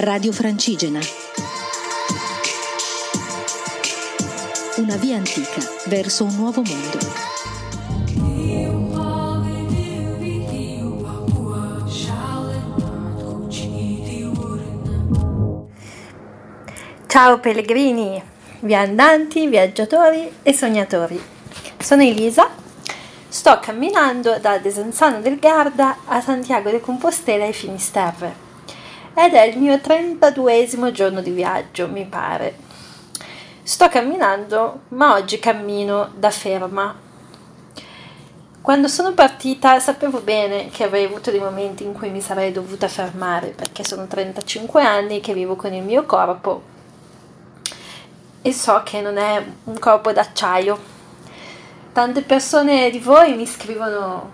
Radio Francigena. Una via antica verso un nuovo mondo. Ciao pellegrini, viandanti, viaggiatori e sognatori. Sono Elisa, sto camminando da Desenzano del Garda a Santiago de Compostela e Finisterre ed è il mio 32esimo giorno di viaggio, mi pare. Sto camminando, ma oggi cammino da ferma. Quando sono partita sapevo bene che avrei avuto dei momenti in cui mi sarei dovuta fermare perché sono 35 anni che vivo con il mio corpo e so che non è un corpo d'acciaio. Tante persone di voi mi scrivono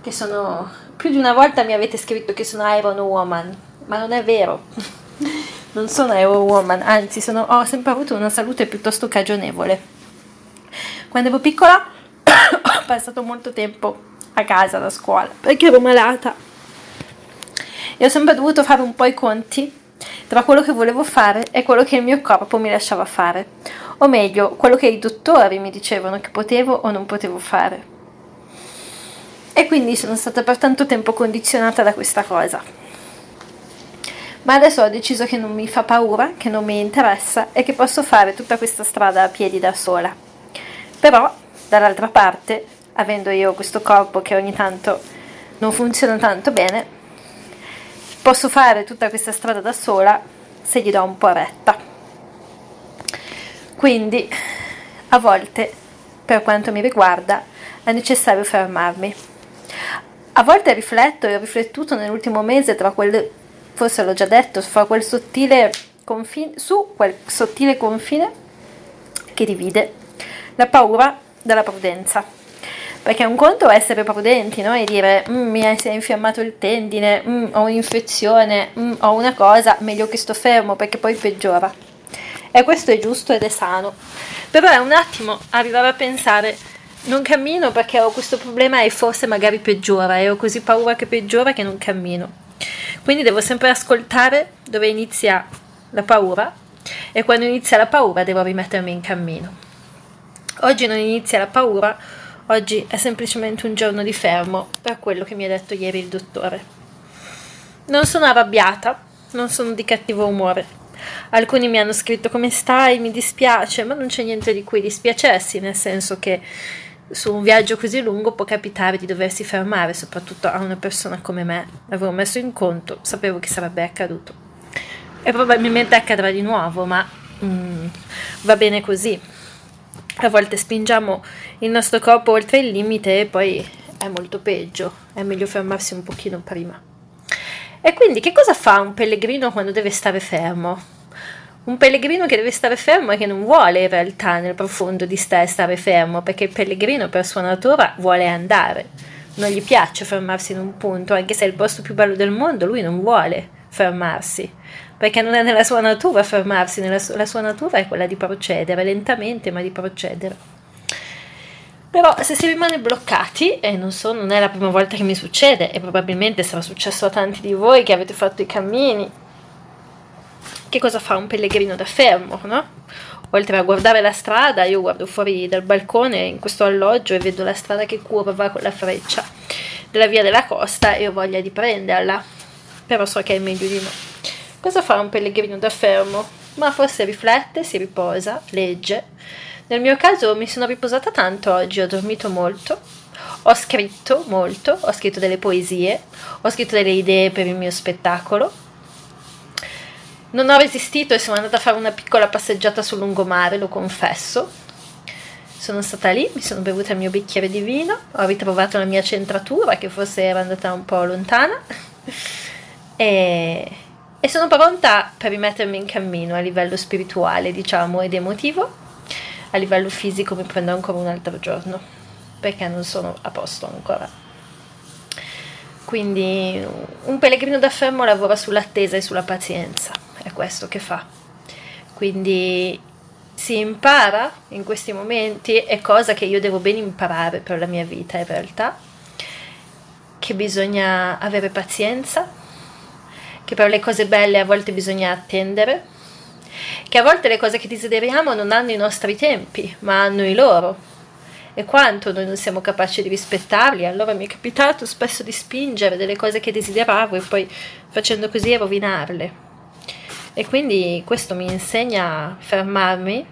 che sono più di una volta mi avete scritto che sono Iron Woman, ma non è vero. non sono Iron Woman, anzi sono, ho sempre avuto una salute piuttosto cagionevole. Quando ero piccola ho passato molto tempo a casa da scuola perché ero malata e ho sempre dovuto fare un po' i conti tra quello che volevo fare e quello che il mio corpo mi lasciava fare, o meglio, quello che i dottori mi dicevano che potevo o non potevo fare. E quindi sono stata per tanto tempo condizionata da questa cosa. Ma adesso ho deciso che non mi fa paura, che non mi interessa e che posso fare tutta questa strada a piedi da sola. Però, dall'altra parte, avendo io questo corpo che ogni tanto non funziona tanto bene, posso fare tutta questa strada da sola se gli do un po' retta. Quindi a volte, per quanto mi riguarda, è necessario fermarmi. A volte rifletto e ho riflettuto nell'ultimo mese tra quel, forse l'ho già detto, quel confine, su quel sottile confine che divide la paura dalla prudenza. Perché un conto è essere prudenti no? e dire mm, mi si è infiammato il tendine, mm, ho un'infezione, mm, ho una cosa, meglio che sto fermo perché poi peggiora. E questo è giusto ed è sano. Però è un attimo arrivare a pensare non cammino perché ho questo problema e forse magari peggiora e ho così paura che peggiora che non cammino. Quindi devo sempre ascoltare dove inizia la paura e quando inizia la paura devo rimettermi in cammino. Oggi non inizia la paura, Oggi è semplicemente un giorno di fermo per quello che mi ha detto ieri il dottore. Non sono arrabbiata, non sono di cattivo umore. Alcuni mi hanno scritto come stai, mi dispiace, ma non c'è niente di cui dispiacersi, nel senso che su un viaggio così lungo può capitare di doversi fermare, soprattutto a una persona come me. L'avevo messo in conto, sapevo che sarebbe accaduto. E probabilmente accadrà di nuovo, ma mm, va bene così a volte spingiamo il nostro corpo oltre il limite e poi è molto peggio, è meglio fermarsi un pochino prima. E quindi che cosa fa un pellegrino quando deve stare fermo? Un pellegrino che deve stare fermo e che non vuole in realtà nel profondo di stare, stare fermo, perché il pellegrino per sua natura vuole andare, non gli piace fermarsi in un punto, anche se è il posto più bello del mondo, lui non vuole fermarsi perché non è nella sua natura fermarsi, nella su- la sua natura è quella di procedere lentamente, ma di procedere. Però se si rimane bloccati, e non so, non è la prima volta che mi succede, e probabilmente sarà successo a tanti di voi che avete fatto i cammini, che cosa fa un pellegrino da fermo, no? Oltre a guardare la strada, io guardo fuori dal balcone in questo alloggio e vedo la strada che curva con la freccia della via della costa e ho voglia di prenderla, però so che è meglio di no. Cosa fa un pellegrino da fermo? Ma forse riflette, si riposa, legge. Nel mio caso mi sono riposata tanto oggi, ho dormito molto, ho scritto molto, ho scritto delle poesie, ho scritto delle idee per il mio spettacolo. Non ho resistito e sono andata a fare una piccola passeggiata sul lungomare, lo confesso. Sono stata lì, mi sono bevuta il mio bicchiere di vino, ho ritrovato la mia centratura che forse era andata un po' lontana e e sono pronta per rimettermi in cammino a livello spirituale, diciamo, ed emotivo. A livello fisico mi prendo ancora un altro giorno, perché non sono a posto ancora. Quindi un pellegrino da fermo lavora sull'attesa e sulla pazienza, è questo che fa. Quindi si impara in questi momenti, è cosa che io devo ben imparare per la mia vita in realtà, che bisogna avere pazienza, che per le cose belle a volte bisogna attendere, che a volte le cose che desideriamo non hanno i nostri tempi, ma hanno i loro. E quanto noi non siamo capaci di rispettarli, allora mi è capitato spesso di spingere delle cose che desideravo e poi facendo così rovinarle. E quindi questo mi insegna a fermarmi,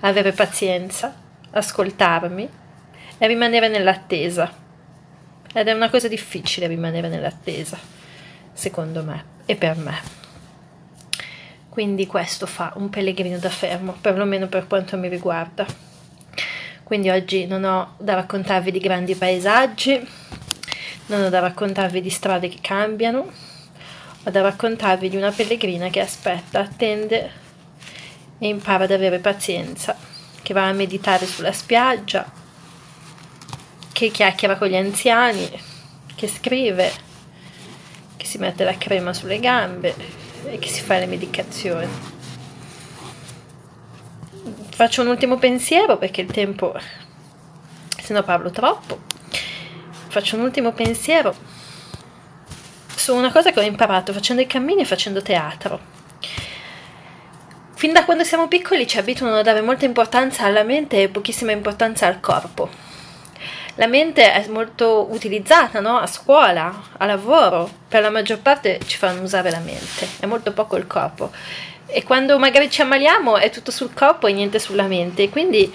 avere pazienza, ascoltarmi e rimanere nell'attesa. Ed è una cosa difficile rimanere nell'attesa, secondo me e per me. Quindi questo fa un pellegrino da fermo, perlomeno per quanto mi riguarda. Quindi oggi non ho da raccontarvi di grandi paesaggi, non ho da raccontarvi di strade che cambiano, ho da raccontarvi di una pellegrina che aspetta, attende e impara ad avere pazienza, che va a meditare sulla spiaggia, che chiacchiera con gli anziani, che scrive che si mette la crema sulle gambe e che si fa le medicazioni. Faccio un ultimo pensiero perché il tempo, se no parlo troppo. Faccio un ultimo pensiero su una cosa che ho imparato facendo i cammini e facendo teatro. Fin da quando siamo piccoli ci abituano a dare molta importanza alla mente e pochissima importanza al corpo la mente è molto utilizzata no? a scuola, a lavoro, per la maggior parte ci fanno usare la mente, è molto poco il corpo. E quando magari ci ammaliamo è tutto sul corpo e niente sulla mente, quindi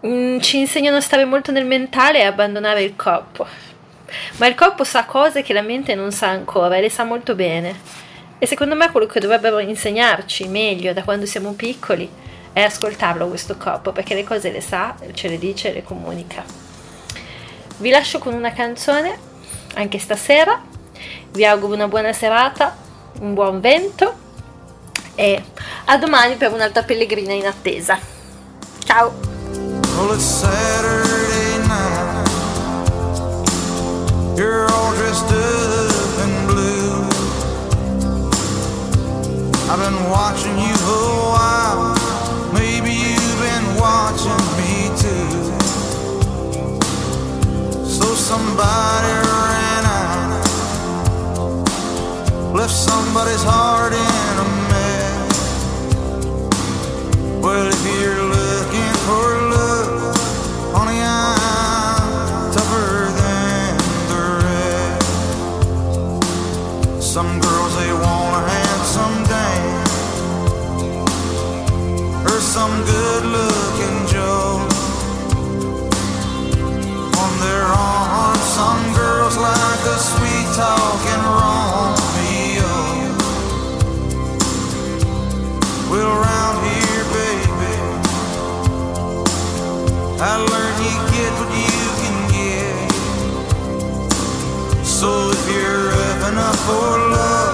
mh, mm, ci insegnano a stare molto nel mentale e abbandonare il corpo. Ma il corpo sa cose che la mente non sa ancora e le sa molto bene. E secondo me quello che dovrebbero insegnarci meglio da quando siamo piccoli è ascoltarlo questo corpo, perché le cose le sa, ce le dice le comunica. Vi lascio con una canzone anche stasera. Vi auguro una buona serata, un buon vento e a domani per un'altra pellegrina in attesa. Ciao! Well, You're all dressed up in blue. I've been watching you a while. Maybe you've been watching me too. So somebody ran out, left somebody's heart I learned you get what you can get. So if you're up enough for love,